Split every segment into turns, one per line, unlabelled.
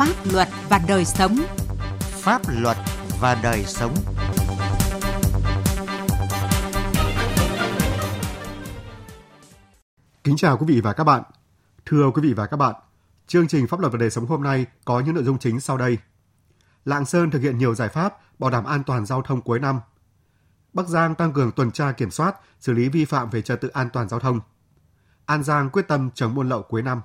Pháp luật và đời sống.
Pháp luật và đời sống.
Kính chào quý vị và các bạn. Thưa quý vị và các bạn, chương trình Pháp luật và đời sống hôm nay có những nội dung chính sau đây. Lạng Sơn thực hiện nhiều giải pháp bảo đảm an toàn giao thông cuối năm. Bắc Giang tăng cường tuần tra kiểm soát, xử lý vi phạm về trật tự an toàn giao thông. An Giang quyết tâm chống buôn lậu cuối năm.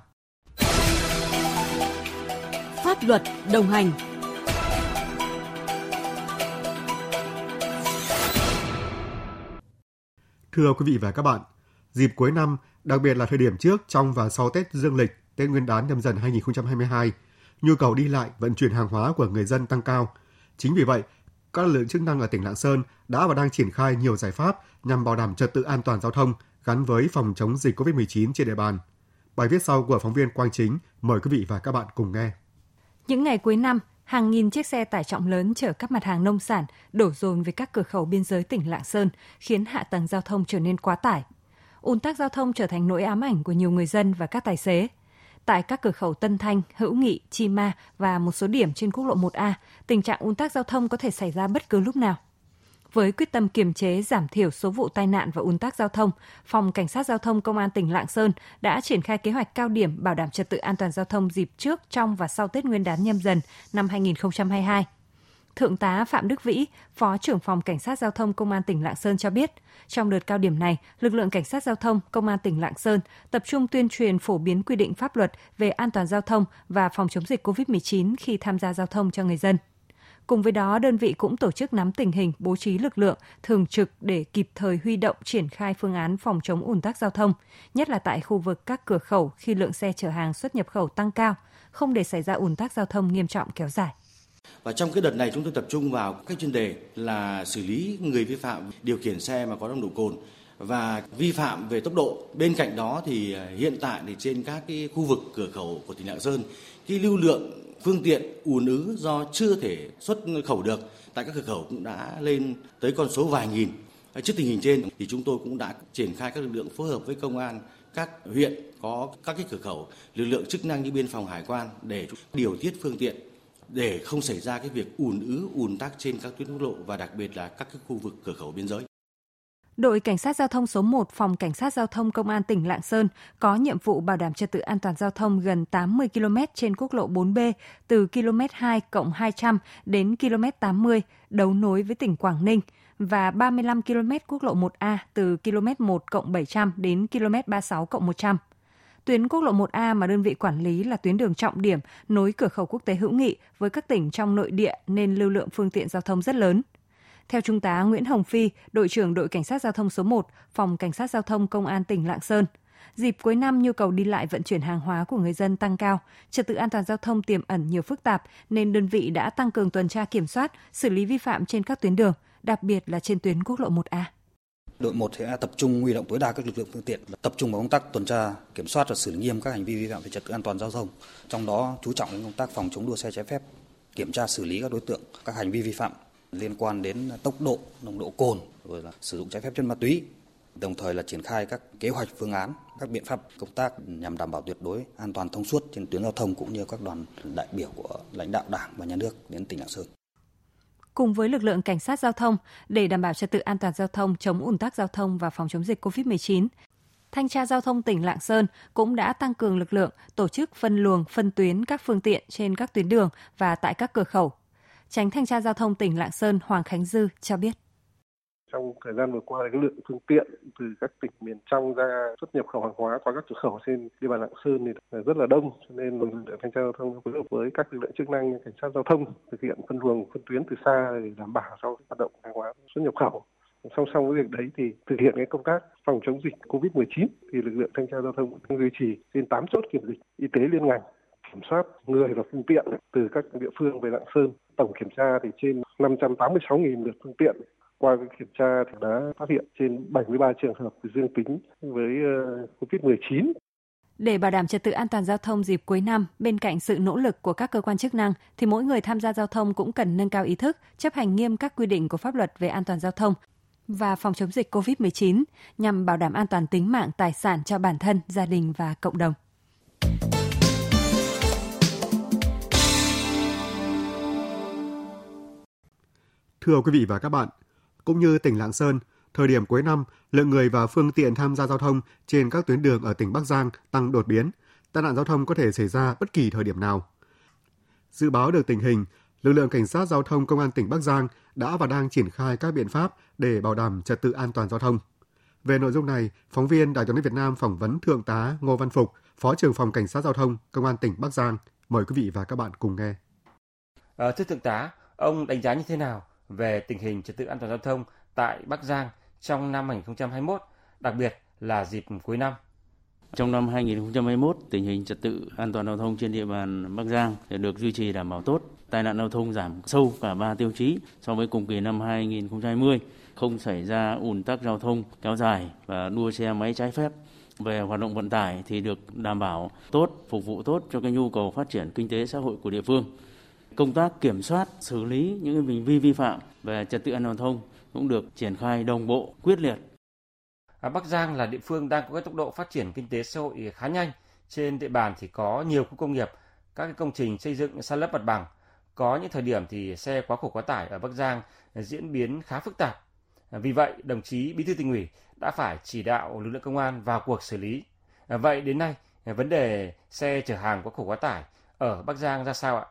Pháp luật đồng hành
Thưa quý vị và các bạn, dịp cuối năm, đặc biệt là thời điểm trước, trong và sau Tết Dương lịch, Tết Nguyên đán nhâm dần 2022, nhu cầu đi lại, vận chuyển hàng hóa của người dân tăng cao. Chính vì vậy, các lực lượng chức năng ở tỉnh Lạng Sơn đã và đang triển khai nhiều giải pháp nhằm bảo đảm trật tự an toàn giao thông gắn với phòng chống dịch COVID-19 trên địa bàn. Bài viết sau của phóng viên Quang Chính mời quý vị và các bạn cùng nghe.
Những ngày cuối năm, hàng nghìn chiếc xe tải trọng lớn chở các mặt hàng nông sản đổ dồn về các cửa khẩu biên giới tỉnh Lạng Sơn, khiến hạ tầng giao thông trở nên quá tải. Ùn tắc giao thông trở thành nỗi ám ảnh của nhiều người dân và các tài xế. Tại các cửa khẩu Tân Thanh, Hữu Nghị, Chi Ma và một số điểm trên quốc lộ 1A, tình trạng ùn tắc giao thông có thể xảy ra bất cứ lúc nào. Với quyết tâm kiềm chế giảm thiểu số vụ tai nạn và ùn tắc giao thông, Phòng Cảnh sát Giao thông Công an tỉnh Lạng Sơn đã triển khai kế hoạch cao điểm bảo đảm trật tự an toàn giao thông dịp trước, trong và sau Tết Nguyên đán nhâm dần năm 2022. Thượng tá Phạm Đức Vĩ, Phó trưởng phòng Cảnh sát Giao thông Công an tỉnh Lạng Sơn cho biết, trong đợt cao điểm này, lực lượng Cảnh sát Giao thông Công an tỉnh Lạng Sơn tập trung tuyên truyền phổ biến quy định pháp luật về an toàn giao thông và phòng chống dịch COVID-19 khi tham gia giao thông cho người dân. Cùng với đó, đơn vị cũng tổ chức nắm tình hình, bố trí lực lượng thường trực để kịp thời huy động triển khai phương án phòng chống ủn tắc giao thông, nhất là tại khu vực các cửa khẩu khi lượng xe chở hàng xuất nhập khẩu tăng cao, không để xảy ra ủn tắc giao thông nghiêm trọng kéo dài.
Và trong cái đợt này chúng tôi tập trung vào các chuyên đề là xử lý người vi phạm điều khiển xe mà có nồng độ cồn và vi phạm về tốc độ. Bên cạnh đó thì hiện tại thì trên các cái khu vực cửa khẩu của tỉnh Lạng Sơn, cái lưu lượng phương tiện ùn ứ do chưa thể xuất khẩu được tại các cửa khẩu cũng đã lên tới con số vài nghìn. Trước tình hình trên thì chúng tôi cũng đã triển khai các lực lượng phối hợp với công an các huyện có các cái cửa khẩu, lực lượng chức năng như biên phòng hải quan để điều tiết phương tiện để không xảy ra cái việc ùn ứ ùn tắc trên các tuyến quốc lộ và đặc biệt là các cái khu vực cửa khẩu biên giới.
Đội Cảnh sát Giao thông số 1 Phòng Cảnh sát Giao thông Công an tỉnh Lạng Sơn có nhiệm vụ bảo đảm trật tự an toàn giao thông gần 80 km trên quốc lộ 4B từ km 2 cộng 200 đến km 80 đấu nối với tỉnh Quảng Ninh và 35 km quốc lộ 1A từ km 1 cộng 700 đến km 36 cộng 100. Tuyến quốc lộ 1A mà đơn vị quản lý là tuyến đường trọng điểm nối cửa khẩu quốc tế hữu nghị với các tỉnh trong nội địa nên lưu lượng phương tiện giao thông rất lớn. Theo Trung tá Nguyễn Hồng Phi, đội trưởng đội Cảnh sát Giao thông số 1, Phòng Cảnh sát Giao thông Công an tỉnh Lạng Sơn, dịp cuối năm nhu cầu đi lại vận chuyển hàng hóa của người dân tăng cao, trật tự an toàn giao thông tiềm ẩn nhiều phức tạp nên đơn vị đã tăng cường tuần tra kiểm soát, xử lý vi phạm trên các tuyến đường, đặc biệt là trên tuyến quốc lộ 1A.
Đội 1 sẽ tập trung huy động tối đa các lực lượng phương tiện, tập trung vào công tác tuần tra, kiểm soát và xử lý nghiêm các hành vi vi phạm về trật tự an toàn giao thông. Trong đó chú trọng đến công tác phòng chống đua xe trái phép, kiểm tra xử lý các đối tượng các hành vi vi phạm liên quan đến tốc độ, nồng độ cồn, rồi là sử dụng trái phép chân ma túy, đồng thời là triển khai các kế hoạch phương án, các biện pháp công tác nhằm đảm bảo tuyệt đối an toàn thông suốt trên tuyến giao thông cũng như các đoàn đại biểu của lãnh đạo Đảng và Nhà nước đến tỉnh Lạng Sơn.
Cùng với lực lượng cảnh sát giao thông để đảm bảo trật tự an toàn giao thông, chống ùn tắc giao thông và phòng chống dịch COVID-19, Thanh tra giao thông tỉnh Lạng Sơn cũng đã tăng cường lực lượng tổ chức phân luồng, phân tuyến các phương tiện trên các tuyến đường và tại các cửa khẩu Tránh thanh tra giao thông tỉnh Lạng Sơn Hoàng Khánh Dư cho biết.
Trong thời gian vừa qua, cái lượng phương tiện từ các tỉnh miền trong ra xuất nhập khẩu hàng hóa qua các cửa khẩu trên địa bàn Lạng Sơn thì rất là đông, cho nên lực lượng thanh tra giao thông phối hợp với các lực lượng chức năng cảnh sát giao thông thực hiện phân luồng phân tuyến từ xa để đảm bảo cho hoạt động hàng hóa xuất nhập khẩu song song với việc đấy thì thực hiện cái công tác phòng chống dịch COVID-19 thì lực lượng thanh tra giao thông cũng duy trì trên 8 chốt kiểm dịch y tế liên ngành kiểm soát người và phương tiện từ các địa phương về Lạng Sơn. Tổng kiểm tra thì trên 586.000 lượt phương tiện. Qua kiểm tra thì đã phát hiện trên 73 trường hợp dương tính với ờ, COVID-19.
Để bảo đảm trật tự an toàn giao thông dịp cuối năm, bên cạnh sự nỗ lực của các cơ quan chức năng, thì mỗi người tham gia giao thông cũng cần nâng cao ý thức, chấp hành nghiêm các quy định của pháp luật về an toàn giao thông và phòng chống dịch COVID-19 nhằm bảo đảm an toàn tính mạng, tài sản cho bản thân, gia đình và cộng đồng.
Thưa quý vị và các bạn, cũng như tỉnh Lạng Sơn, thời điểm cuối năm, lượng người và phương tiện tham gia giao thông trên các tuyến đường ở tỉnh Bắc Giang tăng đột biến. Tai nạn giao thông có thể xảy ra bất kỳ thời điểm nào. Dự báo được tình hình, lực lượng cảnh sát giao thông công an tỉnh Bắc Giang đã và đang triển khai các biện pháp để bảo đảm trật tự an toàn giao thông. Về nội dung này, phóng viên Đài tiếng hình Việt Nam phỏng vấn Thượng tá Ngô Văn Phục, Phó trưởng phòng Cảnh sát giao thông Công an tỉnh Bắc Giang. Mời quý vị và các bạn cùng nghe.
À, thưa Thượng tá, ông đánh giá như thế nào về tình hình trật tự an toàn giao thông tại Bắc Giang trong năm 2021, đặc biệt là dịp cuối năm?
Trong năm 2021, tình hình trật tự an toàn giao thông trên địa bàn Bắc Giang được duy trì đảm bảo tốt. Tai nạn giao thông giảm sâu cả 3 tiêu chí so với cùng kỳ năm 2020, không xảy ra ùn tắc giao thông kéo dài và đua xe máy trái phép. Về hoạt động vận tải thì được đảm bảo tốt, phục vụ tốt cho cái nhu cầu phát triển kinh tế xã hội của địa phương. Công tác kiểm soát, xử lý những hành vi vi phạm về trật tự an toàn thông cũng được triển khai đồng bộ, quyết liệt
À, Bắc Giang là địa phương đang có cái tốc độ phát triển kinh tế xã hội khá nhanh. Trên địa bàn thì có nhiều khu công nghiệp, các cái công trình xây dựng san lấp mặt bằng. Có những thời điểm thì xe quá khổ quá tải ở Bắc Giang diễn biến khá phức tạp. À, vì vậy, đồng chí Bí thư tỉnh ủy đã phải chỉ đạo lực lượng công an vào cuộc xử lý. À, vậy đến nay, à, vấn đề xe chở hàng quá khổ quá tải ở Bắc Giang ra sao ạ?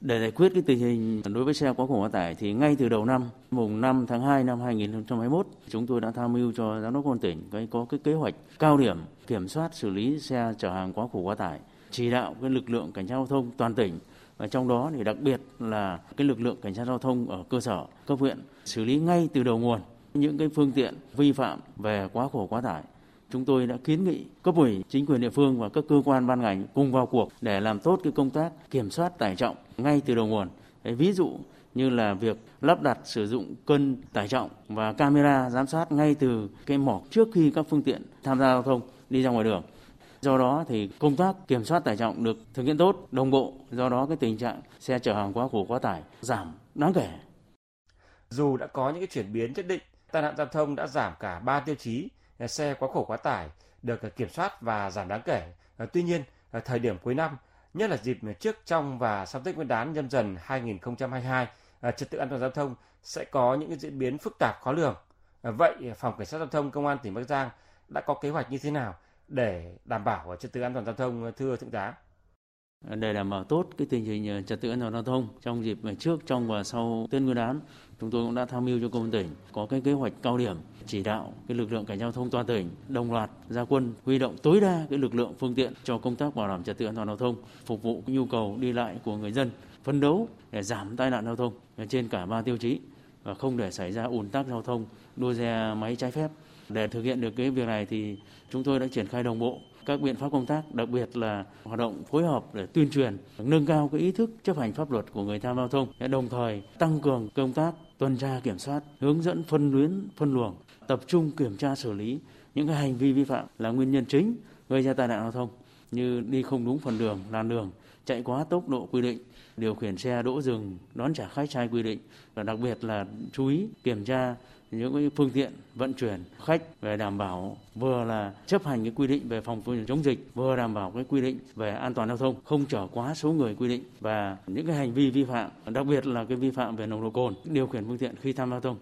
Để giải quyết cái tình hình đối với xe quá khổ quá tải thì ngay từ đầu năm, mùng 5 tháng 2 năm 2021, chúng tôi đã tham mưu cho giám đốc công an tỉnh cái có cái kế hoạch cao điểm kiểm soát xử lý xe chở hàng quá khổ quá tải, chỉ đạo cái lực lượng cảnh sát giao thông toàn tỉnh và trong đó thì đặc biệt là cái lực lượng cảnh sát giao thông ở cơ sở, cấp huyện xử lý ngay từ đầu nguồn những cái phương tiện vi phạm về quá khổ quá tải chúng tôi đã kiến nghị cấp ủy chính quyền địa phương và các cơ quan ban ngành cùng vào cuộc để làm tốt cái công tác kiểm soát tải trọng ngay từ đầu nguồn. Đấy, ví dụ như là việc lắp đặt sử dụng cân tải trọng và camera giám sát ngay từ cái mỏ trước khi các phương tiện tham gia giao thông đi ra ngoài đường. Do đó thì công tác kiểm soát tải trọng được thực hiện tốt, đồng bộ. Do đó cái tình trạng xe chở hàng quá khổ quá tải giảm đáng kể.
Dù đã có những cái chuyển biến nhất định, tai nạn giao thông đã giảm cả 3 tiêu chí Ờ, xe quá khổ quá tải được ờ, kiểm soát và giảm đáng kể. Ờ, tuy nhiên, thời điểm cuối năm, nhất là dịp trước, trong và sau Tết Nguyên đán nhâm dần 2022, trật tự an toàn giao thông sẽ có những diễn biến phức tạp khó lường. Vậy, Phòng Cảnh sát Giao thông Công an tỉnh Bắc Giang đã có kế hoạch như thế nào để đảm bảo trật tự an toàn giao thông thưa Thượng tá?
Ờ, để đảm bảo tốt cái tình hình ờ, trật tự an toàn giao thông trong dịp ờ, trước, trong và sau Tết Nguyên đán, chúng tôi cũng đã tham mưu cho công an tỉnh có cái kế hoạch cao điểm chỉ đạo cái lực lượng cảnh giao thông toàn tỉnh đồng loạt ra quân huy động tối đa cái lực lượng phương tiện cho công tác bảo đảm trật tự an toàn giao thông phục vụ nhu cầu đi lại của người dân phấn đấu để giảm tai nạn giao thông trên cả ba tiêu chí. Và không để xảy ra ùn tắc giao thông đua xe máy trái phép. Để thực hiện được cái việc này thì chúng tôi đã triển khai đồng bộ các biện pháp công tác, đặc biệt là hoạt động phối hợp để tuyên truyền, nâng cao cái ý thức chấp hành pháp luật của người tham gia giao thông, đồng thời tăng cường công tác tuần tra kiểm soát, hướng dẫn phân luyến, phân luồng, tập trung kiểm tra xử lý những cái hành vi vi phạm là nguyên nhân chính gây ra tai nạn giao thông như đi không đúng phần đường, làn đường, chạy quá tốc độ quy định, điều khiển xe đỗ dừng, đón trả khách sai quy định. Và đặc biệt là chú ý kiểm tra những cái phương tiện vận chuyển khách về đảm bảo vừa là chấp hành cái quy định về phòng chống dịch vừa đảm bảo cái quy định về an toàn giao thông không chở quá số người quy định. Và những cái hành vi vi phạm đặc biệt là cái vi phạm về nồng độ cồn điều khiển phương tiện khi tham gia giao thông.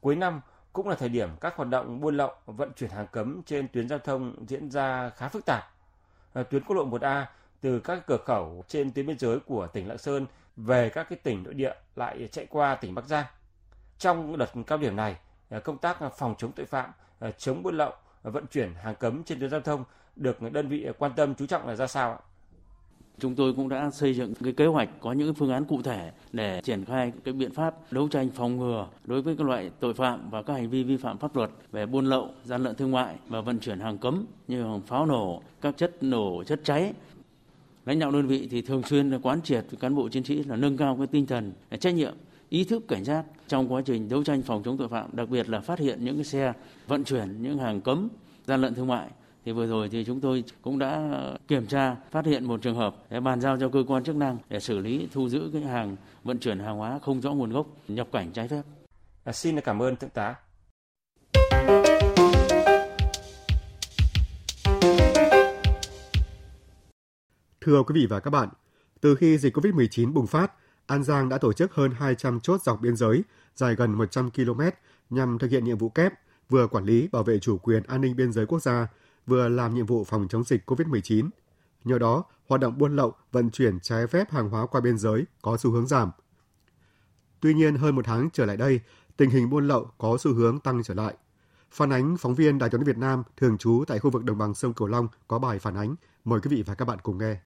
Cuối năm cũng là thời điểm các hoạt động buôn lậu vận chuyển hàng cấm trên tuyến giao thông diễn ra khá phức tạp. À, tuyến quốc lộ 1A từ các cửa khẩu trên tuyến biên giới của tỉnh Lạng Sơn về các cái tỉnh nội địa lại chạy qua tỉnh Bắc Giang trong đợt cao điểm này, à, công tác phòng chống tội phạm, à, chống buôn lậu, vận chuyển hàng cấm trên tuyến giao thông được đơn vị quan tâm chú trọng là ra sao ạ?
Chúng tôi cũng đã xây dựng cái kế hoạch có những phương án cụ thể để triển khai cái biện pháp đấu tranh phòng ngừa đối với các loại tội phạm và các hành vi vi phạm pháp luật về buôn lậu, gian lận thương mại và vận chuyển hàng cấm như pháo nổ, các chất nổ, chất cháy. Lãnh đạo đơn vị thì thường xuyên quán triệt với cán bộ chiến sĩ là nâng cao cái tinh thần trách nhiệm ý thức cảnh giác trong quá trình đấu tranh phòng chống tội phạm, đặc biệt là phát hiện những cái xe vận chuyển những hàng cấm, gian lận thương mại. Thì vừa rồi thì chúng tôi cũng đã kiểm tra, phát hiện một trường hợp để bàn giao cho cơ quan chức năng để xử lý thu giữ cái hàng vận chuyển hàng hóa không rõ nguồn gốc nhập cảnh trái phép.
À, xin cảm ơn thượng tá.
Thưa quý vị và các bạn, từ khi dịch COVID-19 bùng phát, An Giang đã tổ chức hơn 200 chốt dọc biên giới dài gần 100 km nhằm thực hiện nhiệm vụ kép vừa quản lý bảo vệ chủ quyền an ninh biên giới quốc gia, vừa làm nhiệm vụ phòng chống dịch COVID-19. Nhờ đó, hoạt động buôn lậu, vận chuyển trái phép hàng hóa qua biên giới có xu hướng giảm. Tuy nhiên, hơn một tháng trở lại đây, tình hình buôn lậu có xu hướng tăng trở lại. Phản ánh phóng viên Đài tiếng Việt Nam thường trú tại khu vực đồng bằng sông Cửu Long có bài phản ánh. Mời quý vị và các bạn cùng nghe.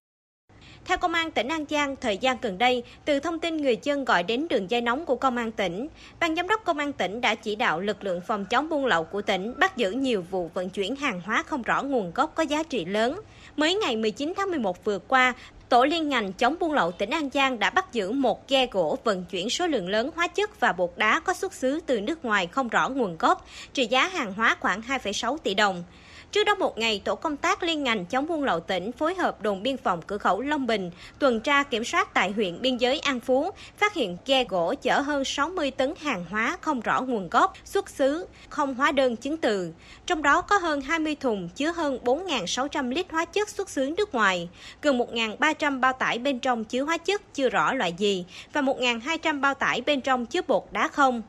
Theo Công an tỉnh An Giang, thời gian gần đây, từ thông tin người dân gọi đến đường dây nóng của Công an tỉnh, Ban Giám đốc Công an tỉnh đã chỉ đạo lực lượng phòng chống buôn lậu của tỉnh bắt giữ nhiều vụ vận chuyển hàng hóa không rõ nguồn gốc có giá trị lớn. Mới ngày 19 tháng 11 vừa qua, Tổ liên ngành chống buôn lậu tỉnh An Giang đã bắt giữ một ghe gỗ vận chuyển số lượng lớn hóa chất và bột đá có xuất xứ từ nước ngoài không rõ nguồn gốc, trị giá hàng hóa khoảng 2,6 tỷ đồng. Trước đó một ngày, tổ công tác liên ngành chống buôn lậu tỉnh phối hợp đồn biên phòng cửa khẩu Long Bình tuần tra kiểm soát tại huyện biên giới An Phú, phát hiện ghe gỗ chở hơn 60 tấn hàng hóa không rõ nguồn gốc, xuất xứ, không hóa đơn chứng từ. Trong đó có hơn 20 thùng chứa hơn 4.600 lít hóa chất xuất xứ nước ngoài, gần 1.300 bao tải bên trong chứa hóa chất chưa rõ loại gì và 1.200 bao tải bên trong chứa bột đá không.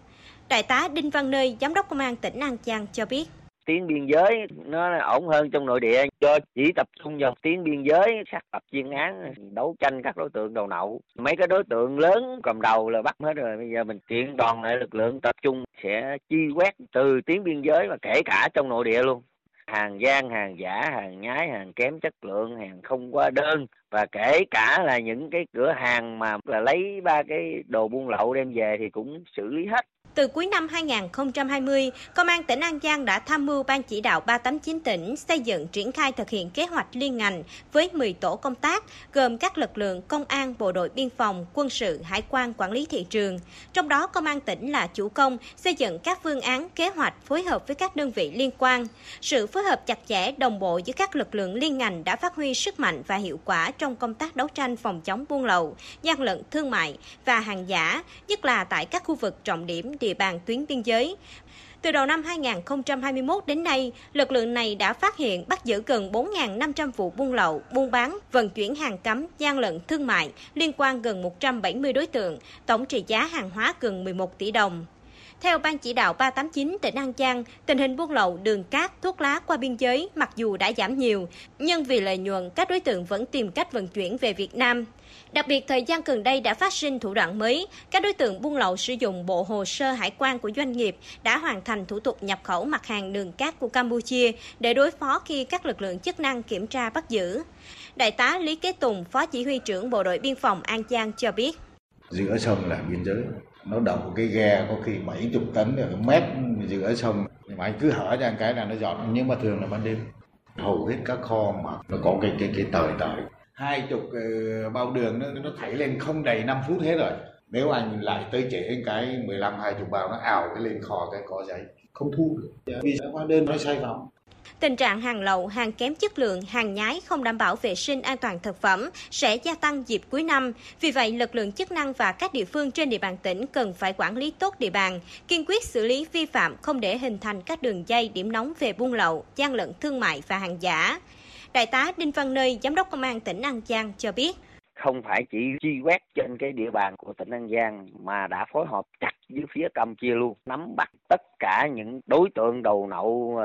Đại tá Đinh Văn Nơi, Giám đốc Công an tỉnh An Giang cho biết
tiếng biên giới, nó ổn hơn trong nội địa, do chỉ tập trung vào tuyến biên giới, xác lập chuyên án, đấu tranh các đối tượng đầu nậu. Mấy cái đối tượng lớn cầm đầu là bắt hết rồi, bây giờ mình kiện toàn lại lực lượng tập trung, sẽ chi quét từ tuyến biên giới và kể cả trong nội địa luôn. Hàng gian, hàng giả, hàng nhái, hàng kém chất lượng, hàng không qua đơn, và kể cả là những cái cửa hàng mà là lấy ba cái đồ buôn lậu đem về thì cũng xử lý hết
từ cuối năm 2020, Công an tỉnh An Giang đã tham mưu Ban chỉ đạo 389 tỉnh xây dựng triển khai thực hiện kế hoạch liên ngành với 10 tổ công tác, gồm các lực lượng công an, bộ đội biên phòng, quân sự, hải quan, quản lý thị trường. Trong đó, Công an tỉnh là chủ công xây dựng các phương án, kế hoạch phối hợp với các đơn vị liên quan. Sự phối hợp chặt chẽ, đồng bộ giữa các lực lượng liên ngành đã phát huy sức mạnh và hiệu quả trong công tác đấu tranh phòng chống buôn lậu, gian lận thương mại và hàng giả, nhất là tại các khu vực trọng điểm địa bàn tuyến biên giới. Từ đầu năm 2021 đến nay, lực lượng này đã phát hiện bắt giữ gần 4.500 vụ buôn lậu, buôn bán, vận chuyển hàng cấm, gian lận thương mại liên quan gần 170 đối tượng, tổng trị giá hàng hóa gần 11 tỷ đồng. Theo Ban chỉ đạo 389 tỉnh An Giang, tình hình buôn lậu đường cát, thuốc lá qua biên giới mặc dù đã giảm nhiều, nhưng vì lợi nhuận, các đối tượng vẫn tìm cách vận chuyển về Việt Nam. Đặc biệt, thời gian gần đây đã phát sinh thủ đoạn mới. Các đối tượng buôn lậu sử dụng bộ hồ sơ hải quan của doanh nghiệp đã hoàn thành thủ tục nhập khẩu mặt hàng đường cát của Campuchia để đối phó khi các lực lượng chức năng kiểm tra bắt giữ. Đại tá Lý Kế Tùng, Phó Chỉ huy trưởng Bộ đội Biên phòng An Giang cho biết.
Giữa sông là biên giới, nó đậu cái ghe có khi 70 tấn ở mét giữa sông. Mà anh cứ hở ra cái là nó dọn. Nhưng mà thường là ban đêm. Hầu hết các kho mà nó có cái cái cái tời tời. Hai chục uh, bao đường nó nó thảy lên không đầy 5 phút hết rồi. Nếu anh lại tới trễ cái 15 20 bao nó ảo cái lên kho cái có giấy. Không thu được. Vì hóa đơn nó sai phạm
Tình trạng hàng lậu, hàng kém chất lượng, hàng nhái không đảm bảo vệ sinh an toàn thực phẩm sẽ gia tăng dịp cuối năm. Vì vậy, lực lượng chức năng và các địa phương trên địa bàn tỉnh cần phải quản lý tốt địa bàn, kiên quyết xử lý vi phạm không để hình thành các đường dây điểm nóng về buôn lậu, gian lận thương mại và hàng giả. Đại tá Đinh Văn Nơi, Giám đốc Công an tỉnh An Giang cho biết
không phải chỉ truy quét trên cái địa bàn của tỉnh An Giang mà đã phối hợp chặt với phía Campuchia luôn nắm bắt tất cả những đối tượng đầu nậu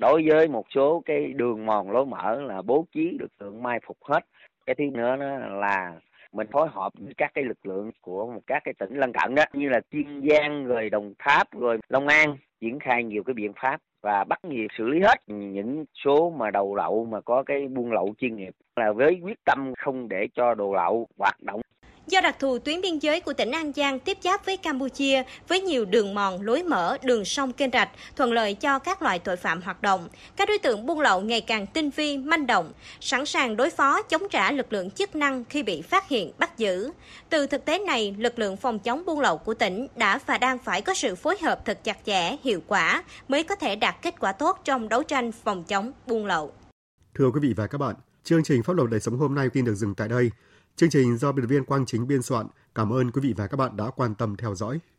đối với một số cái đường mòn lối mở là bố trí lực lượng mai phục hết. Cái thứ nữa đó là mình phối hợp với các cái lực lượng của một các cái tỉnh lân cận đó, như là kiên giang, rồi đồng tháp, rồi long an, triển khai nhiều cái biện pháp và bắt nhiều xử lý hết những số mà đầu lậu mà có cái buôn lậu chuyên nghiệp. Là với quyết tâm không để cho đồ lậu hoạt động
Do đặc thù tuyến biên giới của tỉnh An Giang tiếp giáp với Campuchia với nhiều đường mòn, lối mở, đường sông kênh rạch, thuận lợi cho các loại tội phạm hoạt động. Các đối tượng buôn lậu ngày càng tinh vi, manh động, sẵn sàng đối phó chống trả lực lượng chức năng khi bị phát hiện, bắt giữ. Từ thực tế này, lực lượng phòng chống buôn lậu của tỉnh đã và đang phải có sự phối hợp thật chặt chẽ, hiệu quả mới có thể đạt kết quả tốt trong đấu tranh phòng chống buôn lậu.
Thưa quý vị và các bạn, chương trình pháp luật đời sống hôm nay tin được dừng tại đây. Chương trình do biên tập viên Quang Chính biên soạn. Cảm ơn quý vị và các bạn đã quan tâm theo dõi.